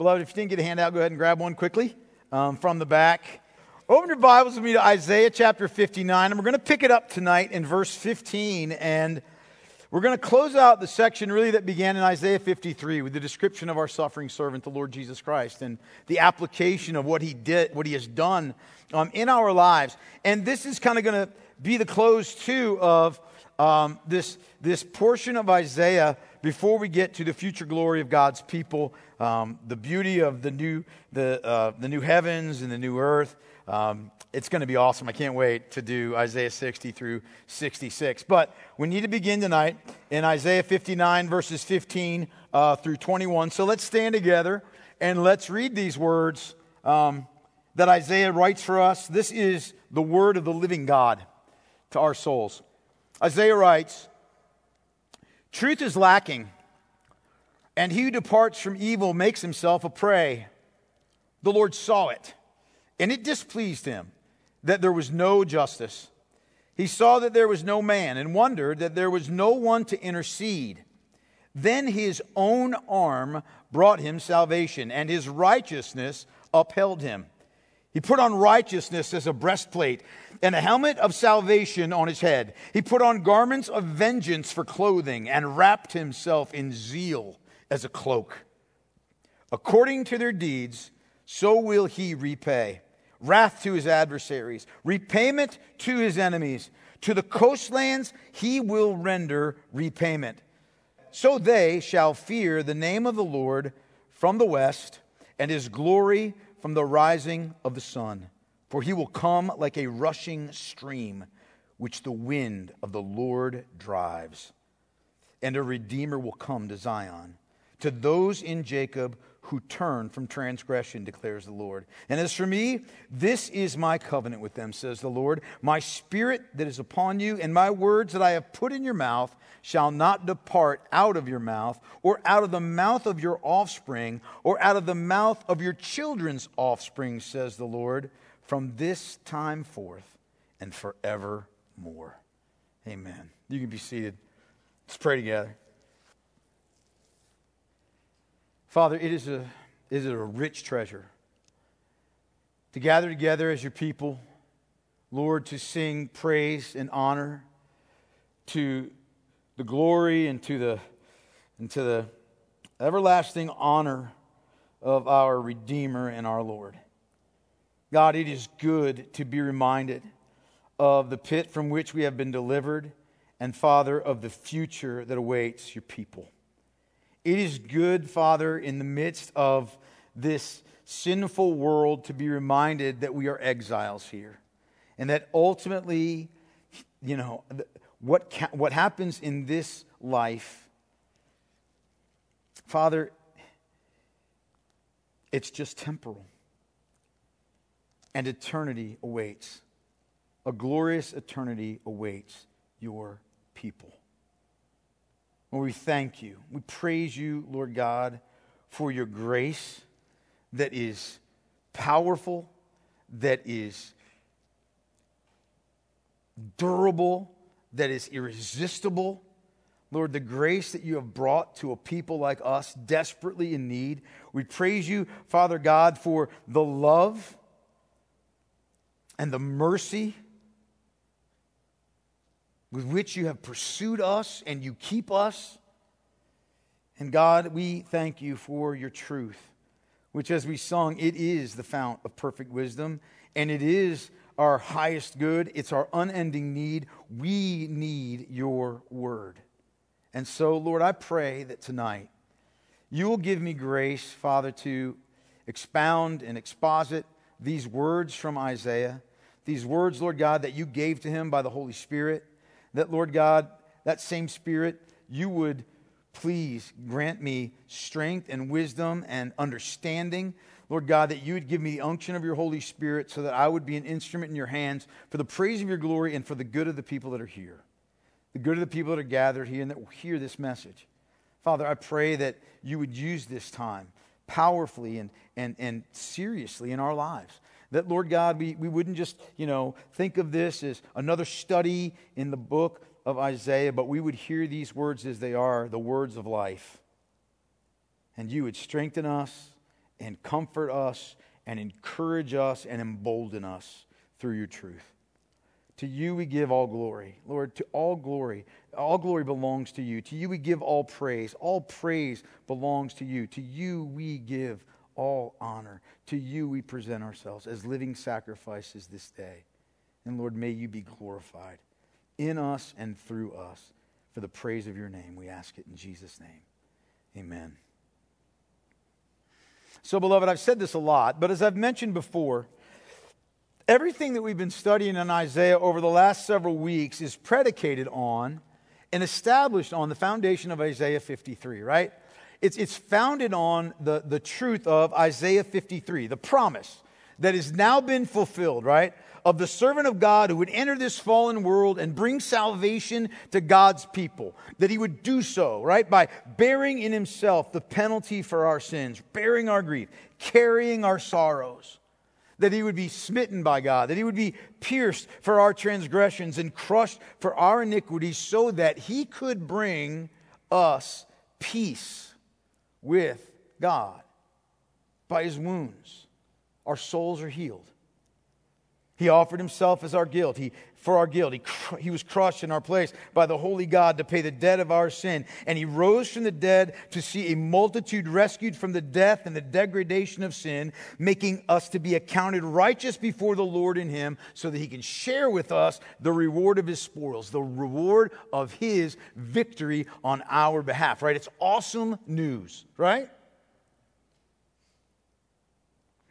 Beloved, if you didn't get a handout, go ahead and grab one quickly um, from the back. Open your Bibles with me to Isaiah chapter 59, and we're going to pick it up tonight in verse 15. And we're going to close out the section really that began in Isaiah 53 with the description of our suffering servant, the Lord Jesus Christ, and the application of what he did, what he has done um, in our lives. And this is kind of going to be the close, too, of um, this, this portion of Isaiah before we get to the future glory of God's people, um, the beauty of the new, the, uh, the new heavens and the new earth. Um, it's going to be awesome. I can't wait to do Isaiah 60 through 66. But we need to begin tonight in Isaiah 59, verses 15 uh, through 21. So let's stand together and let's read these words um, that Isaiah writes for us. This is the word of the living God to our souls. Isaiah writes Truth is lacking, and he who departs from evil makes himself a prey. The Lord saw it, and it displeased him that there was no justice. He saw that there was no man and wondered that there was no one to intercede. Then his own arm brought him salvation, and his righteousness upheld him. He put on righteousness as a breastplate and a helmet of salvation on his head. He put on garments of vengeance for clothing and wrapped himself in zeal as a cloak. According to their deeds, so will he repay wrath to his adversaries, repayment to his enemies. To the coastlands he will render repayment. So they shall fear the name of the Lord from the west, and his glory from the rising of the sun. For he will come like a rushing stream, which the wind of the Lord drives. And a redeemer will come to Zion, to those in Jacob who turn from transgression, declares the Lord. And as for me, this is my covenant with them, says the Lord. My spirit that is upon you, and my words that I have put in your mouth shall not depart out of your mouth, or out of the mouth of your offspring, or out of the mouth of your children's offspring, says the Lord, from this time forth and forevermore. Amen. You can be seated. Let's pray together. Father, it is a, it is a rich treasure to gather together as your people, Lord, to sing praise and honor to the glory and to the, and to the everlasting honor of our Redeemer and our Lord. God, it is good to be reminded of the pit from which we have been delivered, and Father, of the future that awaits your people. It is good, Father, in the midst of this sinful world to be reminded that we are exiles here. And that ultimately, you know, what, ca- what happens in this life, Father, it's just temporal. And eternity awaits. A glorious eternity awaits your people. Lord, we thank you. We praise you, Lord God, for your grace that is powerful, that is durable, that is irresistible. Lord, the grace that you have brought to a people like us, desperately in need. We praise you, Father God, for the love and the mercy with which you have pursued us and you keep us. And God, we thank you for your truth, which, as we sung, it is the fount of perfect wisdom, and it is our highest good. It's our unending need. We need your word. And so, Lord, I pray that tonight you will give me grace, Father, to expound and exposit these words from Isaiah, these words, Lord God, that you gave to him by the Holy Spirit that, Lord God, that same Spirit, you would please grant me strength and wisdom and understanding. Lord God, that you would give me the unction of your Holy Spirit so that I would be an instrument in your hands for the praise of your glory and for the good of the people that are here, the good of the people that are gathered here and that will hear this message. Father, I pray that you would use this time powerfully and, and, and seriously in our lives. That, Lord God, we, we wouldn't just, you know, think of this as another study in the book of Isaiah, but we would hear these words as they are the words of life. And you would strengthen us and comfort us and encourage us and embolden us through your truth. To you we give all glory. Lord, to all glory. All glory belongs to you. To you we give all praise. All praise belongs to you. To you we give all honor. To you we present ourselves as living sacrifices this day. And Lord, may you be glorified in us and through us for the praise of your name. We ask it in Jesus' name. Amen. So, beloved, I've said this a lot, but as I've mentioned before, everything that we've been studying in Isaiah over the last several weeks is predicated on and established on the foundation of Isaiah 53, right? It's, it's founded on the, the truth of Isaiah 53, the promise that has now been fulfilled, right? Of the servant of God who would enter this fallen world and bring salvation to God's people. That he would do so, right? By bearing in himself the penalty for our sins, bearing our grief, carrying our sorrows. That he would be smitten by God, that he would be pierced for our transgressions and crushed for our iniquities, so that he could bring us peace with God. By his wounds, our souls are healed. He offered himself as our guilt. He, for our guilt. He, he was crushed in our place by the holy God to pay the debt of our sin. And he rose from the dead to see a multitude rescued from the death and the degradation of sin, making us to be accounted righteous before the Lord in him, so that he can share with us the reward of his spoils, the reward of his victory on our behalf, right? It's awesome news, right?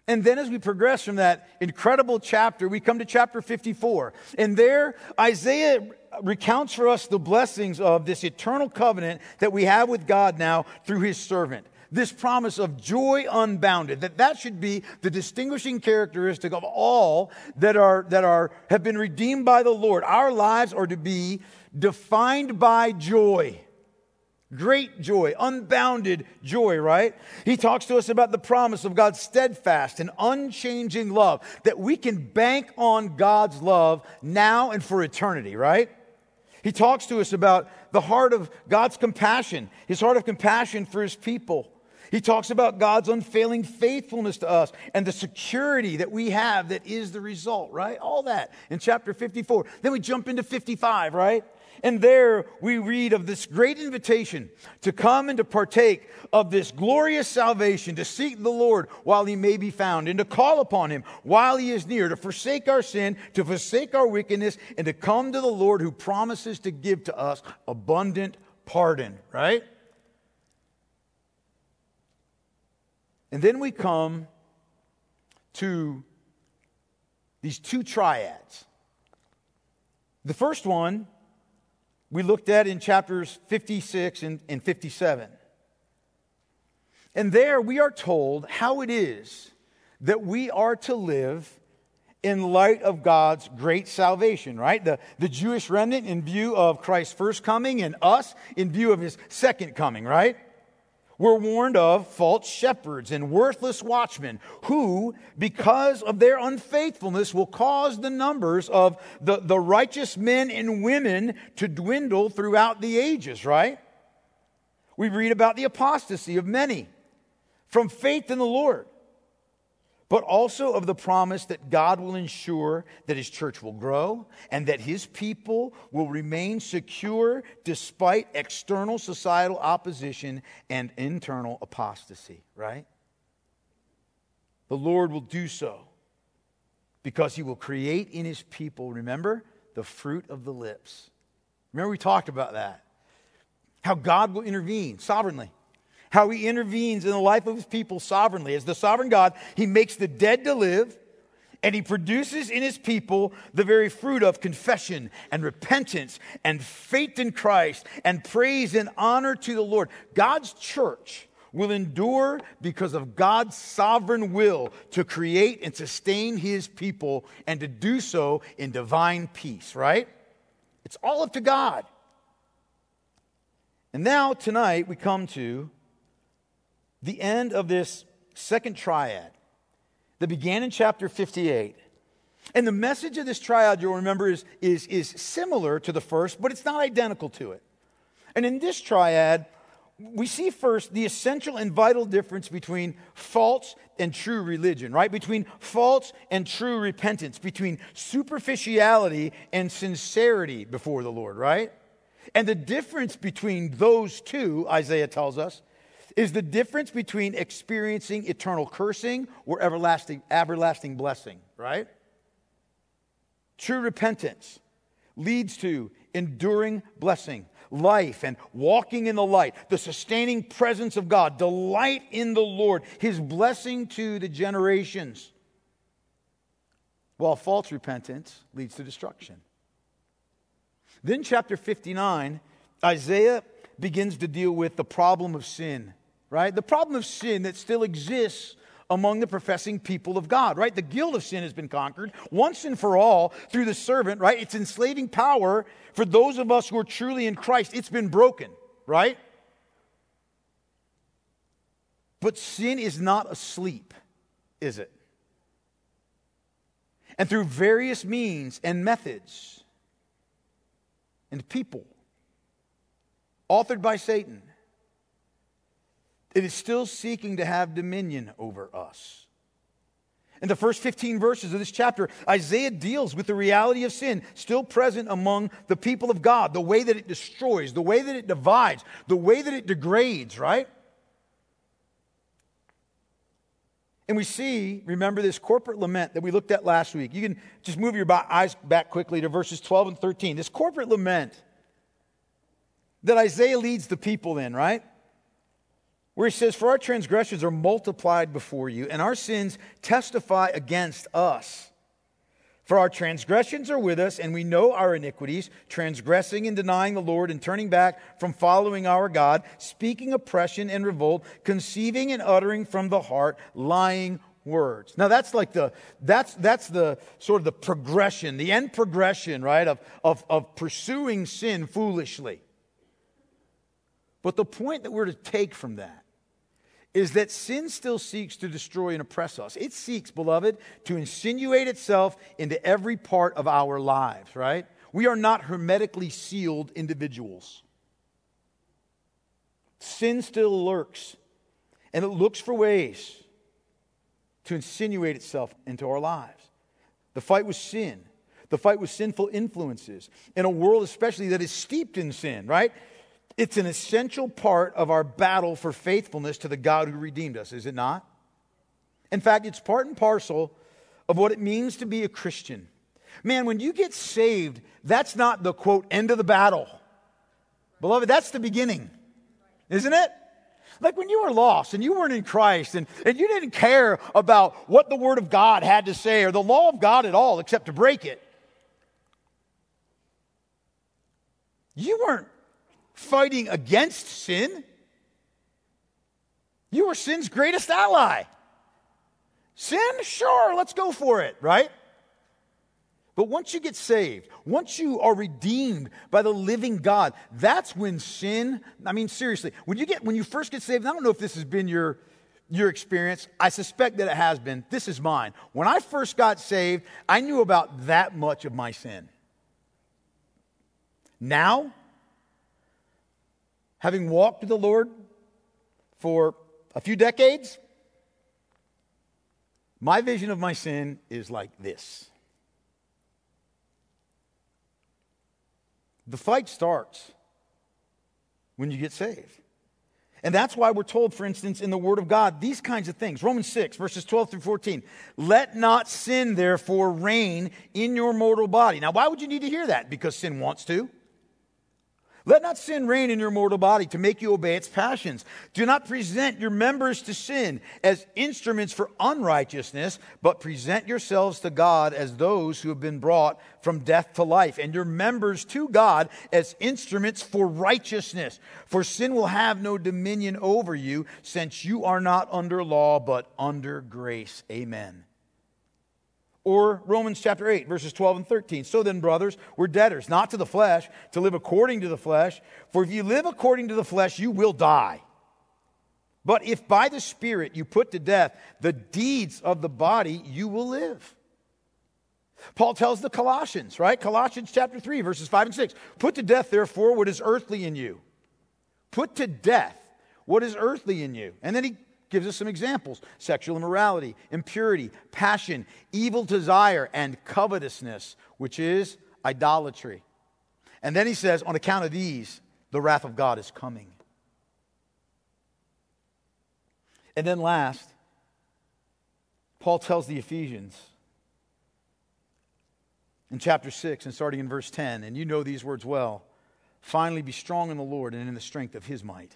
And then, as we progress from that incredible chapter, we come to chapter 54. And there, Isaiah recounts for us the blessings of this eternal covenant that we have with God now through his servant. This promise of joy unbounded, that that should be the distinguishing characteristic of all that are, that are, have been redeemed by the Lord. Our lives are to be defined by joy. Great joy, unbounded joy, right? He talks to us about the promise of God's steadfast and unchanging love, that we can bank on God's love now and for eternity, right? He talks to us about the heart of God's compassion, his heart of compassion for his people. He talks about God's unfailing faithfulness to us and the security that we have that is the result, right? All that in chapter 54. Then we jump into 55, right? And there we read of this great invitation to come and to partake of this glorious salvation, to seek the Lord while he may be found, and to call upon him while he is near, to forsake our sin, to forsake our wickedness, and to come to the Lord who promises to give to us abundant pardon, right? And then we come to these two triads. The first one we looked at in chapters 56 and, and 57. And there we are told how it is that we are to live in light of God's great salvation, right? The, the Jewish remnant in view of Christ's first coming and us in view of his second coming, right? Were warned of false shepherds and worthless watchmen who, because of their unfaithfulness, will cause the numbers of the, the righteous men and women to dwindle throughout the ages, right? We read about the apostasy of many from faith in the Lord but also of the promise that God will ensure that his church will grow and that his people will remain secure despite external societal opposition and internal apostasy, right? The Lord will do so because he will create in his people, remember, the fruit of the lips. Remember, we talked about that. How God will intervene sovereignly how he intervenes in the life of his people sovereignly. As the sovereign God, he makes the dead to live, and he produces in his people the very fruit of confession and repentance and faith in Christ and praise and honor to the Lord. God's church will endure because of God's sovereign will to create and sustain his people and to do so in divine peace, right? It's all up to God. And now, tonight, we come to the end of this second triad that began in chapter 58. And the message of this triad, you'll remember, is, is, is similar to the first, but it's not identical to it. And in this triad, we see first the essential and vital difference between false and true religion, right? Between false and true repentance, between superficiality and sincerity before the Lord, right? And the difference between those two, Isaiah tells us, is the difference between experiencing eternal cursing or everlasting, everlasting blessing, right? True repentance leads to enduring blessing, life, and walking in the light, the sustaining presence of God, delight in the Lord, his blessing to the generations. While false repentance leads to destruction. Then, chapter 59, Isaiah begins to deal with the problem of sin, right? The problem of sin that still exists among the professing people of God, right? The guilt of sin has been conquered once and for all through the servant, right? It's enslaving power for those of us who are truly in Christ. It's been broken, right? But sin is not asleep, is it? And through various means and methods and people, authored by Satan, it is still seeking to have dominion over us. In the first 15 verses of this chapter, Isaiah deals with the reality of sin still present among the people of God, the way that it destroys, the way that it divides, the way that it degrades, right? And we see, remember this corporate lament that we looked at last week. You can just move your eyes back quickly to verses 12 and 13. This corporate lament that Isaiah leads the people in, right? Where he says, For our transgressions are multiplied before you, and our sins testify against us. For our transgressions are with us, and we know our iniquities, transgressing and denying the Lord, and turning back from following our God, speaking oppression and revolt, conceiving and uttering from the heart lying words. Now that's like the that's that's the sort of the progression, the end progression, right, of, of, of pursuing sin foolishly. But the point that we're to take from that is that sin still seeks to destroy and oppress us. It seeks, beloved, to insinuate itself into every part of our lives, right? We are not hermetically sealed individuals. Sin still lurks, and it looks for ways to insinuate itself into our lives. The fight with sin, the fight with sinful influences, in a world especially that is steeped in sin, right? It's an essential part of our battle for faithfulness to the God who redeemed us, is it not? In fact, it's part and parcel of what it means to be a Christian. Man, when you get saved, that's not the quote, end of the battle. Beloved, that's the beginning, isn't it? Like when you were lost and you weren't in Christ and, and you didn't care about what the Word of God had to say or the law of God at all except to break it. You weren't fighting against sin. You were sin's greatest ally. Sin? Sure, let's go for it, right? But once you get saved, once you are redeemed by the living God, that's when sin, I mean seriously, when you get when you first get saved, I don't know if this has been your your experience. I suspect that it has been. This is mine. When I first got saved, I knew about that much of my sin. Now, having walked with the Lord for a few decades, my vision of my sin is like this. The fight starts when you get saved. And that's why we're told, for instance, in the Word of God, these kinds of things. Romans 6, verses 12 through 14. Let not sin, therefore, reign in your mortal body. Now, why would you need to hear that? Because sin wants to. Let not sin reign in your mortal body to make you obey its passions. Do not present your members to sin as instruments for unrighteousness, but present yourselves to God as those who have been brought from death to life, and your members to God as instruments for righteousness. For sin will have no dominion over you, since you are not under law, but under grace. Amen. Or Romans chapter 8, verses 12 and 13. So then, brothers, we're debtors, not to the flesh, to live according to the flesh. For if you live according to the flesh, you will die. But if by the Spirit you put to death the deeds of the body, you will live. Paul tells the Colossians, right? Colossians chapter 3, verses 5 and 6. Put to death, therefore, what is earthly in you. Put to death What is earthly in you? And then he gives us some examples sexual immorality, impurity, passion, evil desire, and covetousness, which is idolatry. And then he says, on account of these, the wrath of God is coming. And then last, Paul tells the Ephesians in chapter 6 and starting in verse 10, and you know these words well finally be strong in the Lord and in the strength of his might.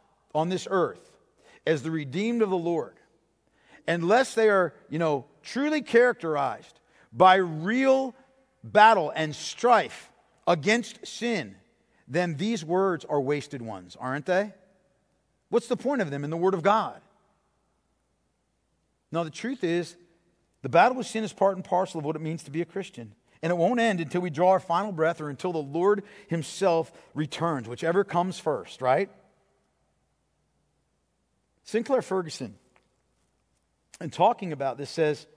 on this earth as the redeemed of the Lord, unless they are, you know, truly characterized by real battle and strife against sin, then these words are wasted ones, aren't they? What's the point of them in the Word of God? Now, the truth is, the battle with sin is part and parcel of what it means to be a Christian. And it won't end until we draw our final breath or until the Lord Himself returns, whichever comes first, right? Sinclair Ferguson, in talking about this, says,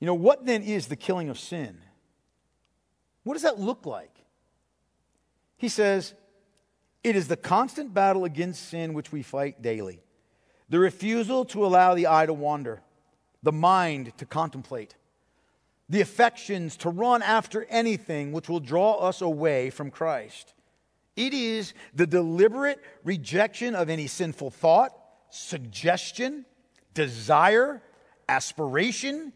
you know, what then is the killing of sin? What does that look like? He says, it is the constant battle against sin which we fight daily, the refusal to allow the eye to wander, the mind to contemplate, the affections to run after anything which will draw us away from Christ. It is the deliberate rejection of any sinful thought, suggestion, desire, aspiration,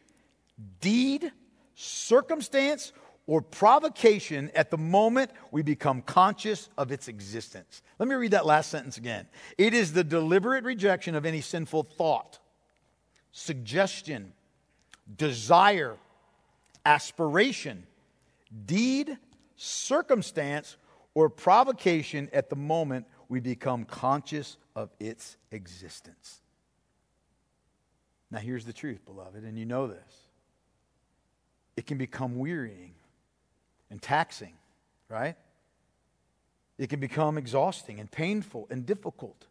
deed, circumstance, or provocation at the moment we become conscious of its existence. Let me read that last sentence again. It is the deliberate rejection of any sinful thought, suggestion, desire, aspiration, deed, circumstance, or provocation at the moment we become conscious of its existence. Now, here's the truth, beloved, and you know this. It can become wearying and taxing, right? It can become exhausting and painful and difficult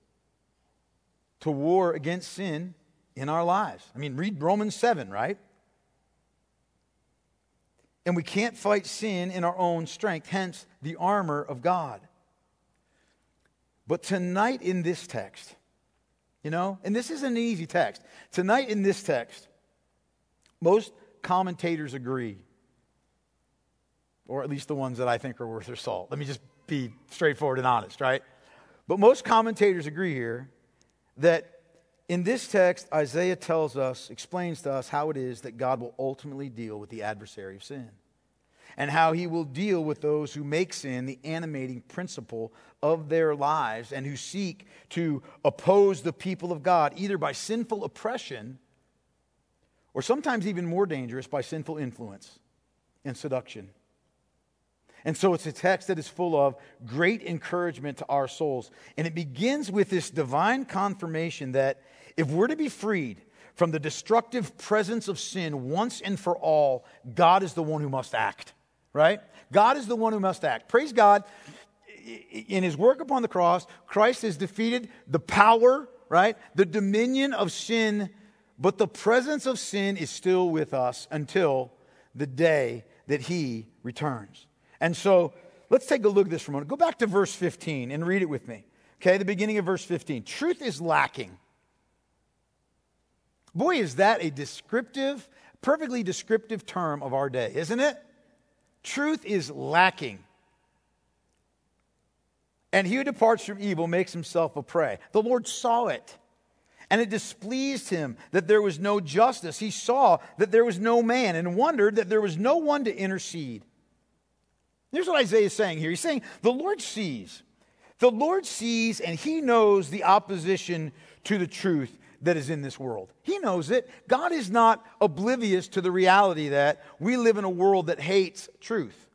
to war against sin in our lives. I mean, read Romans 7, right? And we can't fight sin in our own strength, hence the armor of God. But tonight in this text, you know, and this isn't an easy text. Tonight in this text, most commentators agree, or at least the ones that I think are worth their salt. Let me just be straightforward and honest, right? But most commentators agree here that in this text, Isaiah tells us, explains to us how it is that God will ultimately deal with the adversary of sin and how he will deal with those who make sin the animating principle of their lives and who seek to oppose the people of God, either by sinful oppression or sometimes even more dangerous, by sinful influence and seduction. And so it's a text that is full of great encouragement to our souls. And it begins with this divine confirmation that if we're to be freed from the destructive presence of sin once and for all, God is the one who must act, right? God is the one who must act. Praise God. In his work upon the cross, Christ has defeated the power, right? The dominion of sin, but the presence of sin is still with us until the day that he returns. And so let's take a look at this for a moment. Go back to verse 15 and read it with me. Okay, the beginning of verse 15. Truth is lacking. Boy, is that a descriptive, perfectly descriptive term of our day, isn't it? Truth is lacking. And he who departs from evil makes himself a prey. The Lord saw it. And it displeased him that there was no justice. He saw that there was no man and wondered that there was no one to intercede. Here's what Isaiah is saying here. He's saying, The Lord sees. The Lord sees and he knows the opposition to the truth that is in this world. He knows it. God is not oblivious to the reality that we live in a world that hates truth.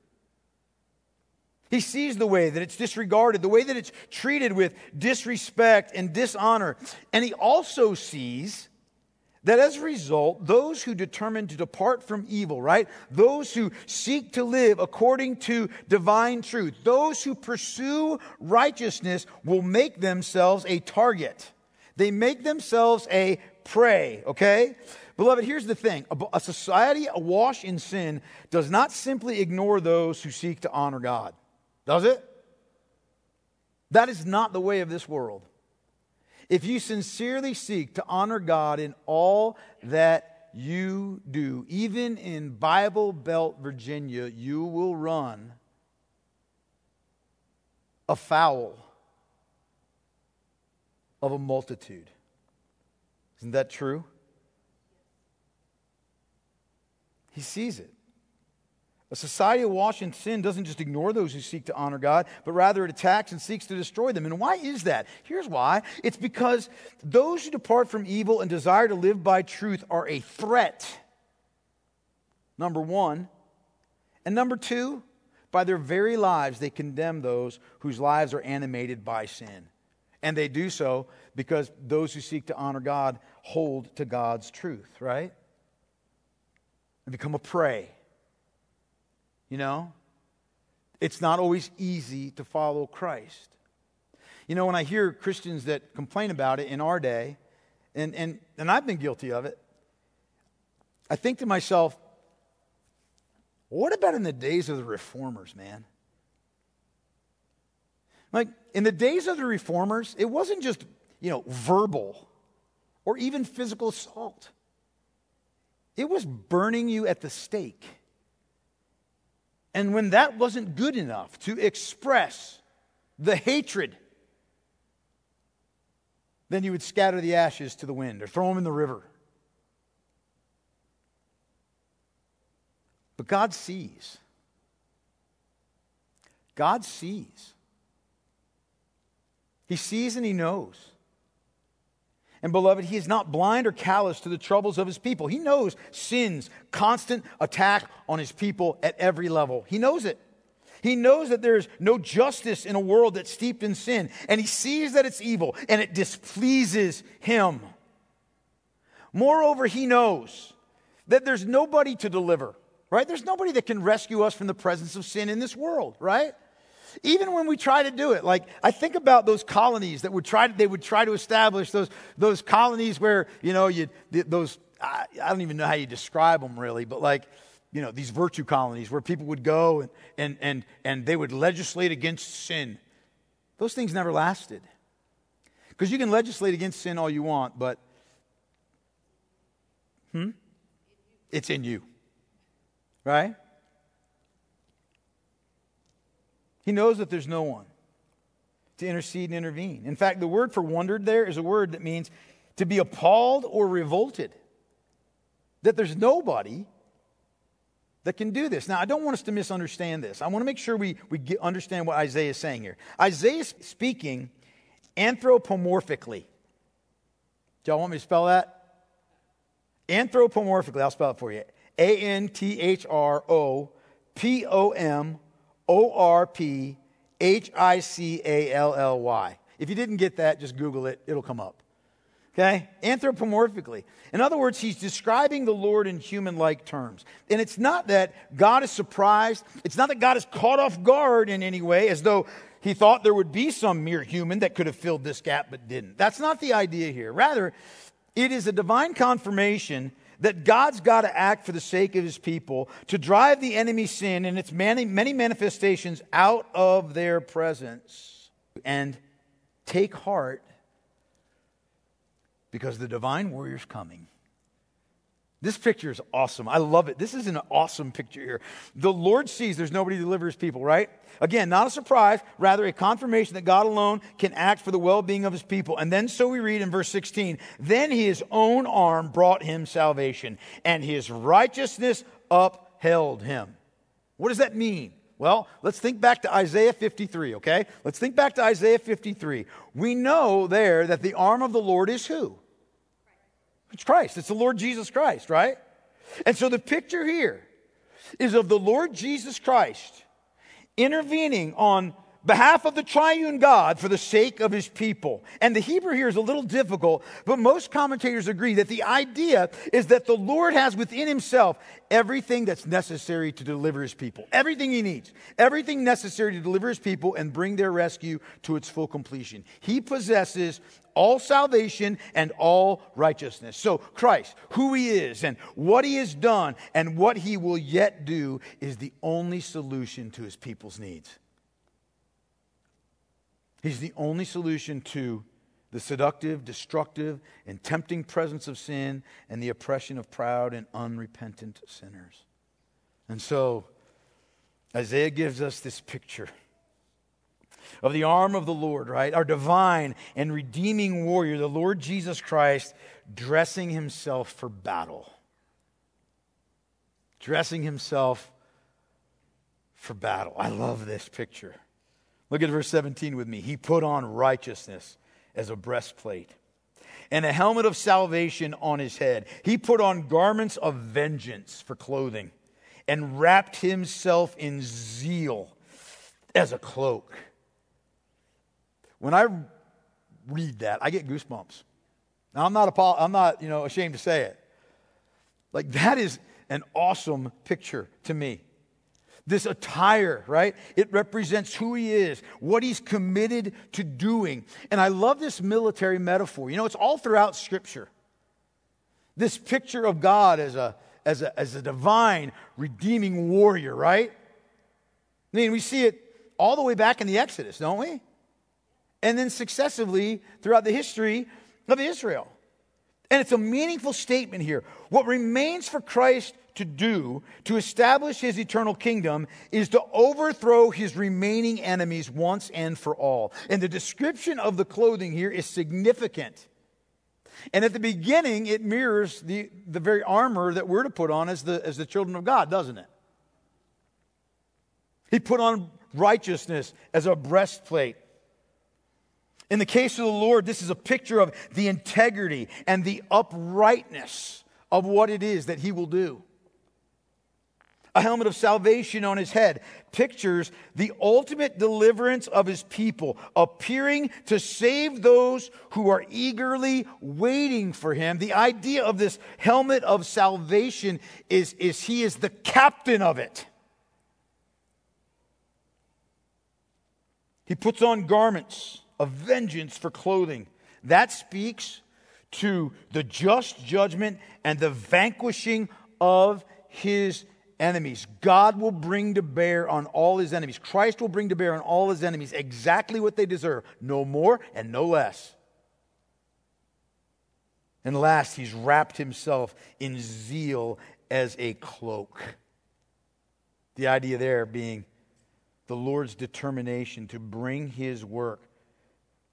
He sees the way that it's disregarded, the way that it's treated with disrespect and dishonor. And he also sees that as a result, those who determine to depart from evil, right? Those who seek to live according to divine truth, those who pursue righteousness will make themselves a target. They make themselves a prey, okay? Beloved, here's the thing a society awash in sin does not simply ignore those who seek to honor God. Does it? That is not the way of this world. If you sincerely seek to honor God in all that you do, even in Bible Belt, Virginia, you will run afoul of a multitude. Isn't that true? He sees it. A society awash in sin doesn't just ignore those who seek to honor God, but rather it attacks and seeks to destroy them. And why is that? Here's why it's because those who depart from evil and desire to live by truth are a threat. Number one. And number two, by their very lives, they condemn those whose lives are animated by sin. And they do so because those who seek to honor God hold to God's truth, right? And become a prey you know? It's not always easy to follow Christ. You know, when I hear Christians that complain about it in our day, and, and, and I've been guilty of it, I think to myself, what about in the days of the reformers, man? Like, in the days of the reformers, it wasn't just, you know, verbal or even physical assault, it was burning you at the stake. And when that wasn't good enough to express the hatred, then you would scatter the ashes to the wind or throw them in the river. But God sees. God sees. He sees and He knows. And beloved, he is not blind or callous to the troubles of his people. He knows sin's constant attack on his people at every level. He knows it. He knows that there's no justice in a world that's steeped in sin. And he sees that it's evil and it displeases him. Moreover, he knows that there's nobody to deliver, right? There's nobody that can rescue us from the presence of sin in this world, right? Even when we try to do it, like I think about those colonies that would try to, they would try to establish those, those colonies where, you know, you, those, I, I don't even know how you describe them really, but like, you know, these virtue colonies where people would go and, and, and, and they would legislate against sin. Those things never lasted. Because you can legislate against sin all you want, but hmm? It's in you. Right? He knows that there's no one to intercede and intervene. In fact, the word for wondered there is a word that means to be appalled or revolted. That there's nobody that can do this. Now, I don't want us to misunderstand this. I want to make sure we, we get, understand what Isaiah is saying here. Isaiah is speaking anthropomorphically. Do y'all want me to spell that? Anthropomorphically, I'll spell it for you. A N T H R O P O M O R P H I C A L L Y. If you didn't get that, just Google it, it'll come up. Okay? Anthropomorphically. In other words, he's describing the Lord in human like terms. And it's not that God is surprised, it's not that God is caught off guard in any way, as though he thought there would be some mere human that could have filled this gap but didn't. That's not the idea here. Rather, it is a divine confirmation that God's got to act for the sake of his people to drive the enemy's sin and its many, many manifestations out of their presence. And take heart because the divine warrior's coming. This picture is awesome. I love it. This is an awesome picture here. The Lord sees there's nobody to deliver his people, right? Again, not a surprise, rather a confirmation that God alone can act for the well being of his people. And then, so we read in verse 16, then his own arm brought him salvation, and his righteousness upheld him. What does that mean? Well, let's think back to Isaiah 53, okay? Let's think back to Isaiah 53. We know there that the arm of the Lord is who? It's Christ. It's the Lord Jesus Christ, right? And so the picture here is of the Lord Jesus Christ intervening on behalf of the triune God for the sake of his people. And the Hebrew here is a little difficult, but most commentators agree that the idea is that the Lord has within himself everything that's necessary to deliver his people. Everything he needs. Everything necessary to deliver his people and bring their rescue to its full completion. He possesses all salvation and all righteousness. So, Christ, who he is and what he has done and what he will yet do, is the only solution to his people's needs. He's the only solution to the seductive, destructive, and tempting presence of sin and the oppression of proud and unrepentant sinners. And so, Isaiah gives us this picture of the arm of the Lord, right? Our divine and redeeming warrior, the Lord Jesus Christ, dressing himself for battle. Dressing himself for battle. I love this picture. Look at verse 17 with me. He put on righteousness as a breastplate and a helmet of salvation on his head. He put on garments of vengeance for clothing and wrapped himself in zeal as a cloak. When I read that, I get goosebumps. Now, I'm not, I'm not you know, ashamed to say it. Like, that is an awesome picture to me. This attire, right? It represents who he is, what he's committed to doing. And I love this military metaphor. You know, it's all throughout Scripture. This picture of God as a, as a, as a divine, redeeming warrior, right? I mean, we see it all the way back in the Exodus, don't we? And then successively throughout the history of Israel. And it's a meaningful statement here. What remains for Christ to do to establish his eternal kingdom is to overthrow his remaining enemies once and for all. And the description of the clothing here is significant. And at the beginning, it mirrors the, the very armor that we're to put on as the, as the children of God, doesn't it? He put on righteousness as a breastplate. In the case of the Lord, this is a picture of the integrity and the uprightness of what it is that he will do a helmet of salvation on his head, pictures the ultimate deliverance of his people, appearing to save those who are eagerly waiting for him. The idea of this helmet of salvation is, is he is the captain of it. He puts on garments of vengeance for clothing. That speaks to the just judgment and the vanquishing of his enemies. God will bring to bear on all his enemies. Christ will bring to bear on all his enemies exactly what they deserve, no more and no less. And last, he's wrapped himself in zeal as a cloak. The idea there being the Lord's determination to bring his work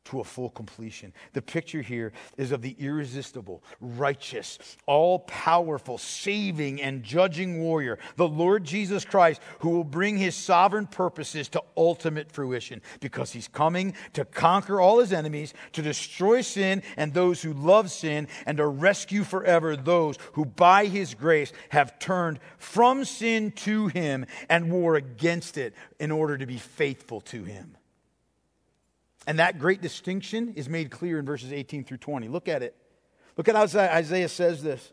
to a full completion. The picture here is of the irresistible, righteous, all powerful, saving, and judging warrior, the Lord Jesus Christ, who will bring his sovereign purposes to ultimate fruition because he's coming to conquer all his enemies, to destroy sin and those who love sin, and to rescue forever those who by his grace have turned from sin to him and war against it in order to be faithful to him. And that great distinction is made clear in verses 18 through 20. Look at it. Look at how Isaiah says this.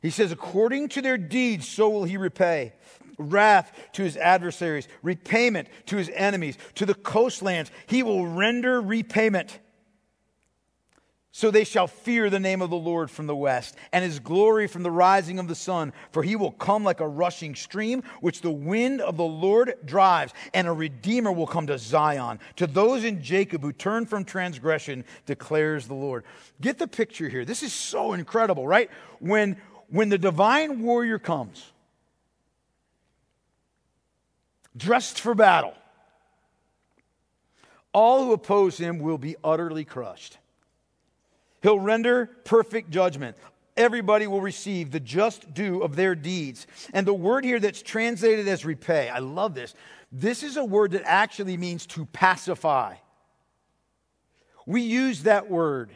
He says, According to their deeds, so will he repay wrath to his adversaries, repayment to his enemies, to the coastlands. He will render repayment. So they shall fear the name of the Lord from the west, and his glory from the rising of the sun. For he will come like a rushing stream, which the wind of the Lord drives, and a redeemer will come to Zion. To those in Jacob who turn from transgression, declares the Lord. Get the picture here. This is so incredible, right? When when the divine warrior comes, dressed for battle, all who oppose him will be utterly crushed. He'll render perfect judgment. Everybody will receive the just due of their deeds. And the word here that's translated as repay, I love this. This is a word that actually means to pacify. We use that word,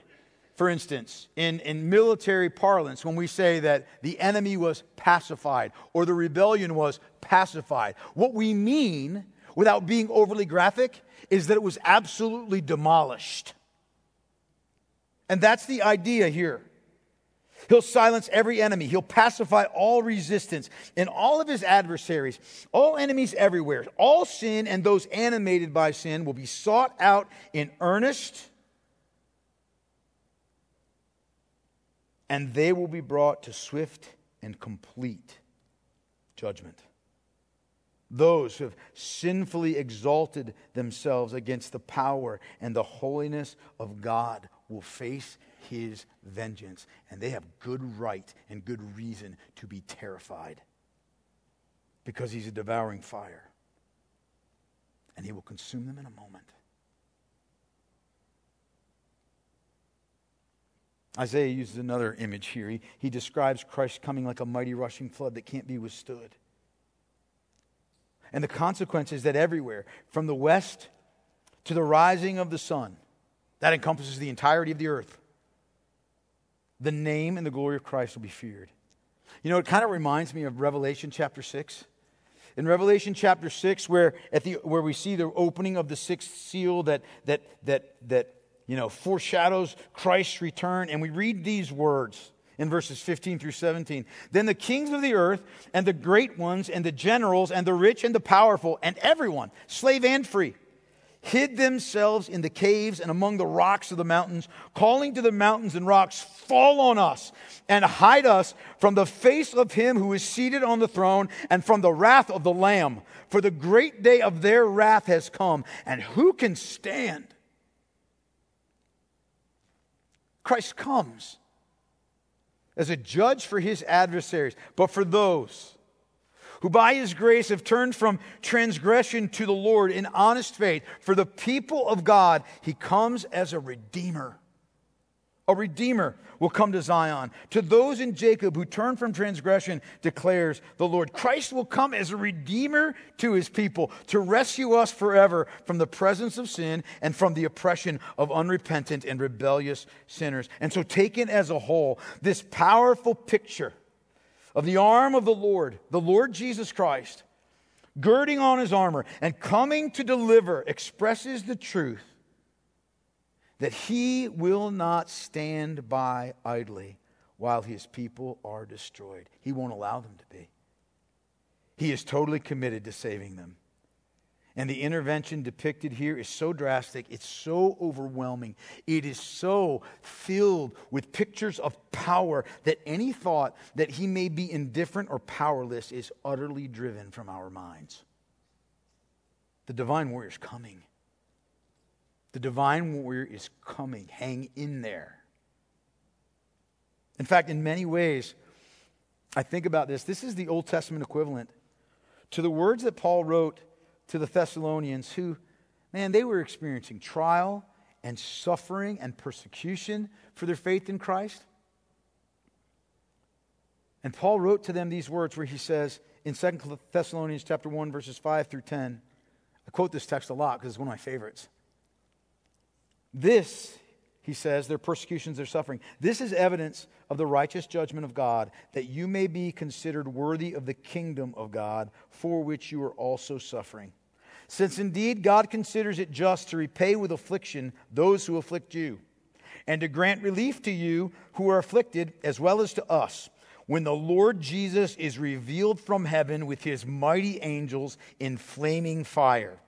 for instance, in, in military parlance when we say that the enemy was pacified or the rebellion was pacified. What we mean, without being overly graphic, is that it was absolutely demolished. And that's the idea here. He'll silence every enemy. He'll pacify all resistance and all of his adversaries. All enemies everywhere, all sin and those animated by sin will be sought out in earnest, and they will be brought to swift and complete judgment those who have sinfully exalted themselves against the power and the holiness of God will face his vengeance. And they have good right and good reason to be terrified because he's a devouring fire. And he will consume them in a moment. Isaiah uses another image here. He, he describes Christ coming like a mighty rushing flood that can't be withstood and the consequence is that everywhere, from the west to the rising of the sun, that encompasses the entirety of the earth, the name and the glory of Christ will be feared. You know, it kind of reminds me of Revelation chapter 6. In Revelation chapter 6, where, at the, where we see the opening of the sixth seal that, that, that, that you know, foreshadows Christ's return, and we read these words in verses 15 through 17. Then the kings of the earth, and the great ones, and the generals, and the rich and the powerful, and everyone, slave and free, hid themselves in the caves and among the rocks of the mountains, calling to the mountains and rocks, Fall on us and hide us from the face of him who is seated on the throne and from the wrath of the Lamb. For the great day of their wrath has come, and who can stand? Christ comes as a judge for his adversaries, but for those who by his grace have turned from transgression to the Lord in honest faith. For the people of God, he comes as a redeemer. A redeemer will come to Zion. To those in Jacob who turn from transgression, declares the Lord. Christ will come as a redeemer to his people to rescue us forever from the presence of sin and from the oppression of unrepentant and rebellious sinners. And so, taken as a whole, this powerful picture of the arm of the Lord, the Lord Jesus Christ, girding on his armor and coming to deliver, expresses the truth that he will not stand by idly while his people are destroyed. He won't allow them to be. He is totally committed to saving them. And the intervention depicted here is so drastic, it's so overwhelming, it is so filled with pictures of power that any thought that he may be indifferent or powerless is utterly driven from our minds. The divine warrior is coming. The divine warrior is coming. Hang in there. In fact, in many ways, I think about this. This is the Old Testament equivalent to the words that Paul wrote to the Thessalonians, who, man, they were experiencing trial and suffering and persecution for their faith in Christ. And Paul wrote to them these words where he says in 2 Thessalonians chapter 1 verses 5 through 10. I quote this text a lot because it's one of my favorites. This, he says, their persecutions, their suffering, this is evidence of the righteous judgment of God, that you may be considered worthy of the kingdom of God, for which you are also suffering. Since indeed God considers it just to repay with affliction those who afflict you, and to grant relief to you who are afflicted, as well as to us, when the Lord Jesus is revealed from heaven with his mighty angels in flaming fire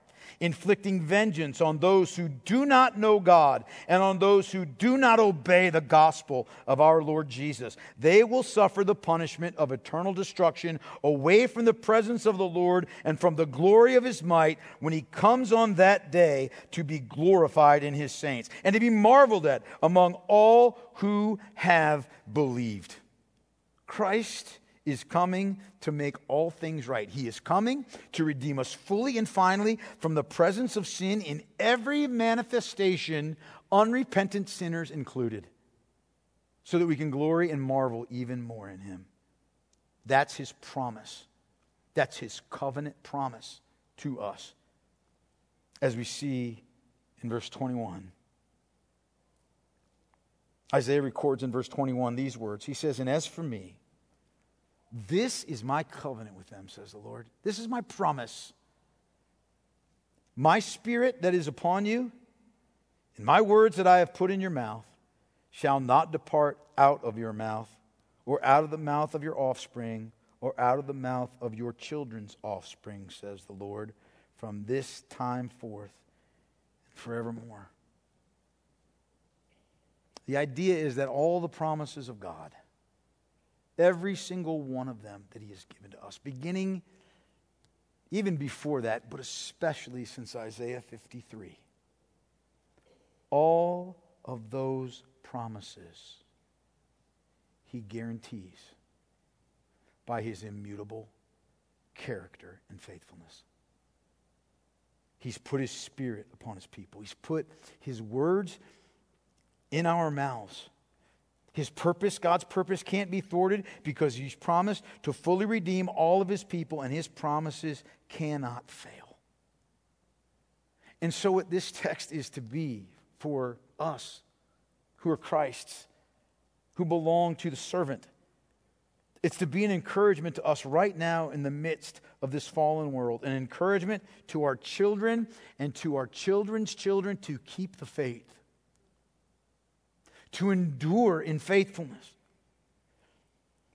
inflicting vengeance on those who do not know God and on those who do not obey the gospel of our Lord Jesus. They will suffer the punishment of eternal destruction away from the presence of the Lord and from the glory of his might when he comes on that day to be glorified in his saints and to be marveled at among all who have believed. Christ is coming to make all things right. He is coming to redeem us fully and finally from the presence of sin in every manifestation, unrepentant sinners included, so that we can glory and marvel even more in Him. That's His promise. That's His covenant promise to us. As we see in verse 21. Isaiah records in verse 21 these words He says, And as for me, this is my covenant with them, says the Lord. This is my promise. My spirit that is upon you, and my words that I have put in your mouth, shall not depart out of your mouth, or out of the mouth of your offspring, or out of the mouth of your children's offspring, says the Lord, from this time forth and forevermore. The idea is that all the promises of God Every single one of them that He has given to us, beginning even before that, but especially since Isaiah 53. All of those promises He guarantees by His immutable character and faithfulness. He's put His Spirit upon His people, He's put His words in our mouths his purpose, God's purpose, can't be thwarted because He's promised to fully redeem all of His people, and His promises cannot fail. And so, what this text is to be for us who are Christ's, who belong to the servant, it's to be an encouragement to us right now in the midst of this fallen world, an encouragement to our children and to our children's children to keep the faith to endure in faithfulness.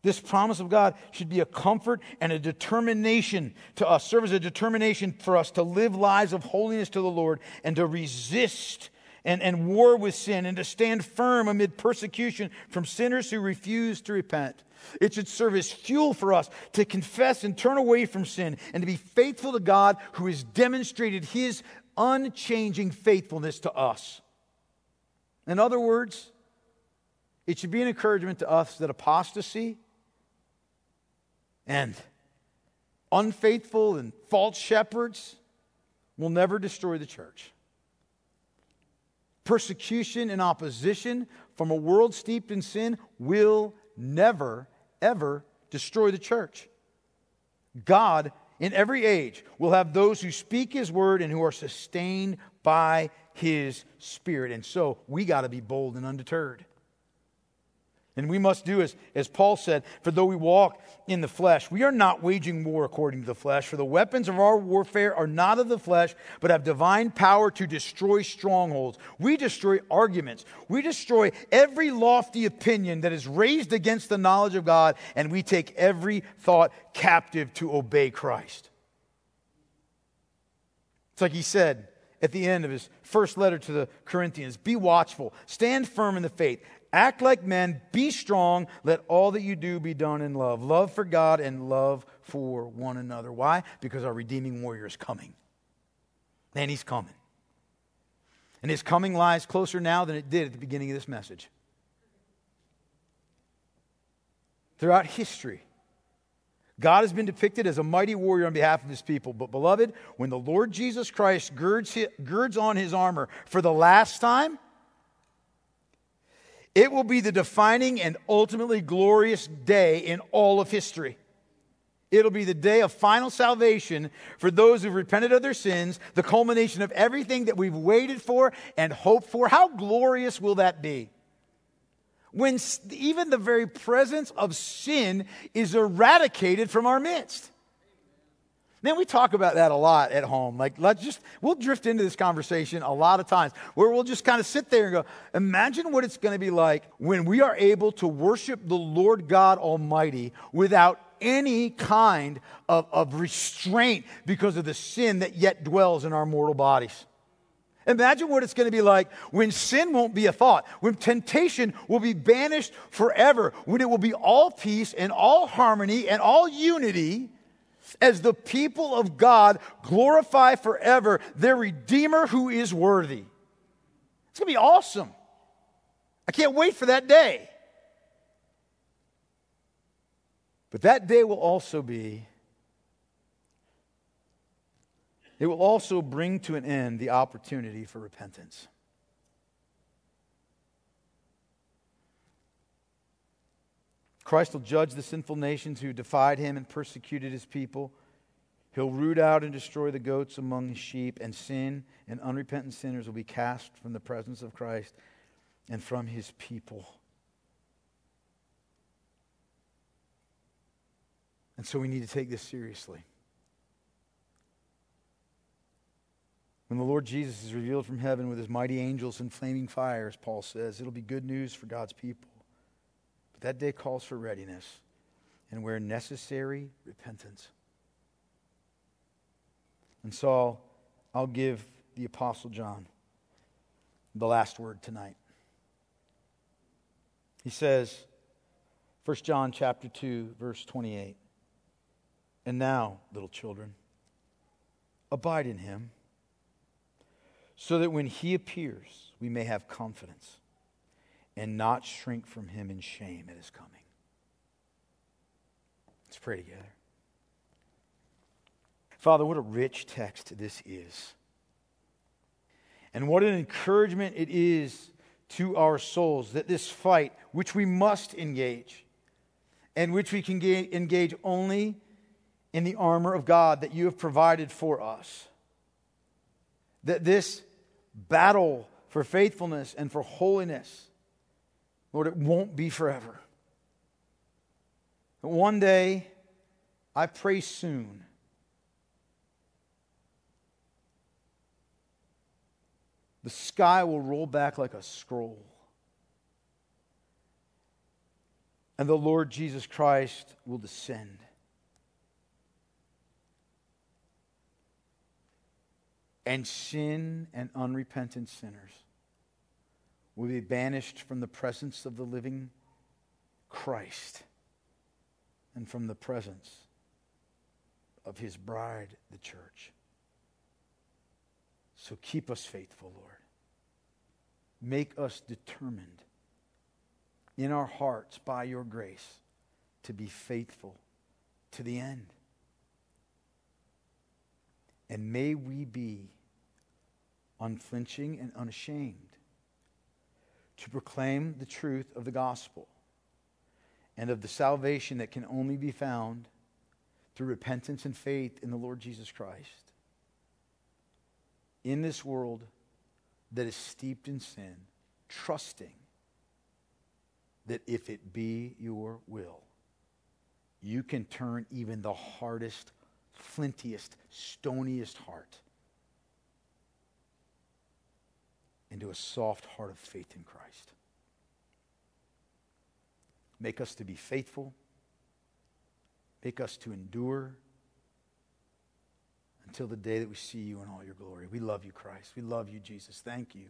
This promise of God should be a comfort and a determination to us, serve as a determination for us to live lives of holiness to the Lord and to resist and, and war with sin and to stand firm amid persecution from sinners who refuse to repent. It should serve as fuel for us to confess and turn away from sin and to be faithful to God who has demonstrated his unchanging faithfulness to us. In other words, it should be an encouragement to us that apostasy and unfaithful and false shepherds will never destroy the church. Persecution and opposition from a world steeped in sin will never, ever destroy the church. God, in every age, will have those who speak His word and who are sustained by His Spirit. And so we got to be bold and undeterred. And we must do as, as Paul said, for though we walk in the flesh, we are not waging war according to the flesh. For the weapons of our warfare are not of the flesh, but have divine power to destroy strongholds. We destroy arguments. We destroy every lofty opinion that is raised against the knowledge of God, and we take every thought captive to obey Christ. It's like he said at the end of his first letter to the Corinthians Be watchful, stand firm in the faith. Act like men, be strong, let all that you do be done in love. Love for God and love for one another. Why? Because our redeeming warrior is coming. And he's coming. And his coming lies closer now than it did at the beginning of this message. Throughout history, God has been depicted as a mighty warrior on behalf of his people. But, beloved, when the Lord Jesus Christ girds, girds on his armor for the last time, it will be the defining and ultimately glorious day in all of history. It'll be the day of final salvation for those who've repented of their sins, the culmination of everything that we've waited for and hoped for. How glorious will that be? When even the very presence of sin is eradicated from our midst. Then we talk about that a lot at home. Like, let's just, we'll drift into this conversation a lot of times where we'll just kind of sit there and go, imagine what it's going to be like when we are able to worship the Lord God Almighty without any kind of, of restraint because of the sin that yet dwells in our mortal bodies. Imagine what it's going to be like when sin won't be a thought, when temptation will be banished forever, when it will be all peace and all harmony and all unity as the people of God glorify forever their Redeemer who is worthy. It's going to be awesome. I can't wait for that day. But that day will also be, it will also bring to an end the opportunity for repentance. Christ will judge the sinful nations who defied him and persecuted his people. He'll root out and destroy the goats among his sheep, and sin and unrepentant sinners will be cast from the presence of Christ and from his people. And so we need to take this seriously. When the Lord Jesus is revealed from heaven with his mighty angels in flaming fire, as Paul says, it'll be good news for God's people. That day calls for readiness and where necessary, repentance. And so I'll, I'll give the Apostle John the last word tonight. He says, 1 John chapter 2, verse 28. And now, little children, abide in him, so that when he appears, we may have confidence and not shrink from him in shame at his coming. Let's pray together. Father, what a rich text this is. And what an encouragement it is to our souls that this fight, which we must engage, and which we can engage only in the armor of God that you have provided for us, that this battle for faithfulness and for holiness, Lord, it won't be forever. But one day, I pray soon, the sky will roll back like a scroll. And the Lord Jesus Christ will descend. And sin and unrepentant sinners will be banished from the presence of the living Christ and from the presence of his bride, the church. So keep us faithful, Lord. Make us determined in our hearts by your grace to be faithful to the end. And may we be unflinching and unashamed to proclaim the truth of the gospel and of the salvation that can only be found through repentance and faith in the Lord Jesus Christ. In this world that is steeped in sin, trusting that if it be your will, you can turn even the hardest, flintiest, stoniest heart into a soft heart of faith in Christ. Make us to be faithful. Make us to endure until the day that we see you in all your glory. We love you, Christ. We love you, Jesus. Thank you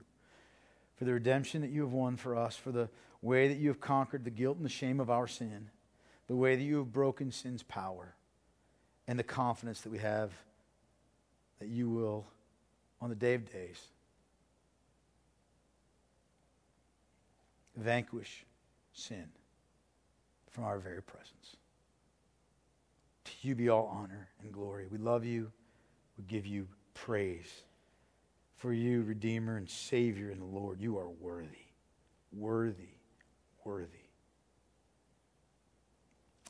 for the redemption that you have won for us, for the way that you have conquered the guilt and the shame of our sin, the way that you have broken sin's power, and the confidence that we have that you will, on the day of days, vanquish sin from our very presence. To you be all honor and glory. We love you. We give you praise. For you, Redeemer and Savior and Lord, you are worthy, worthy, worthy.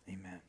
Amen.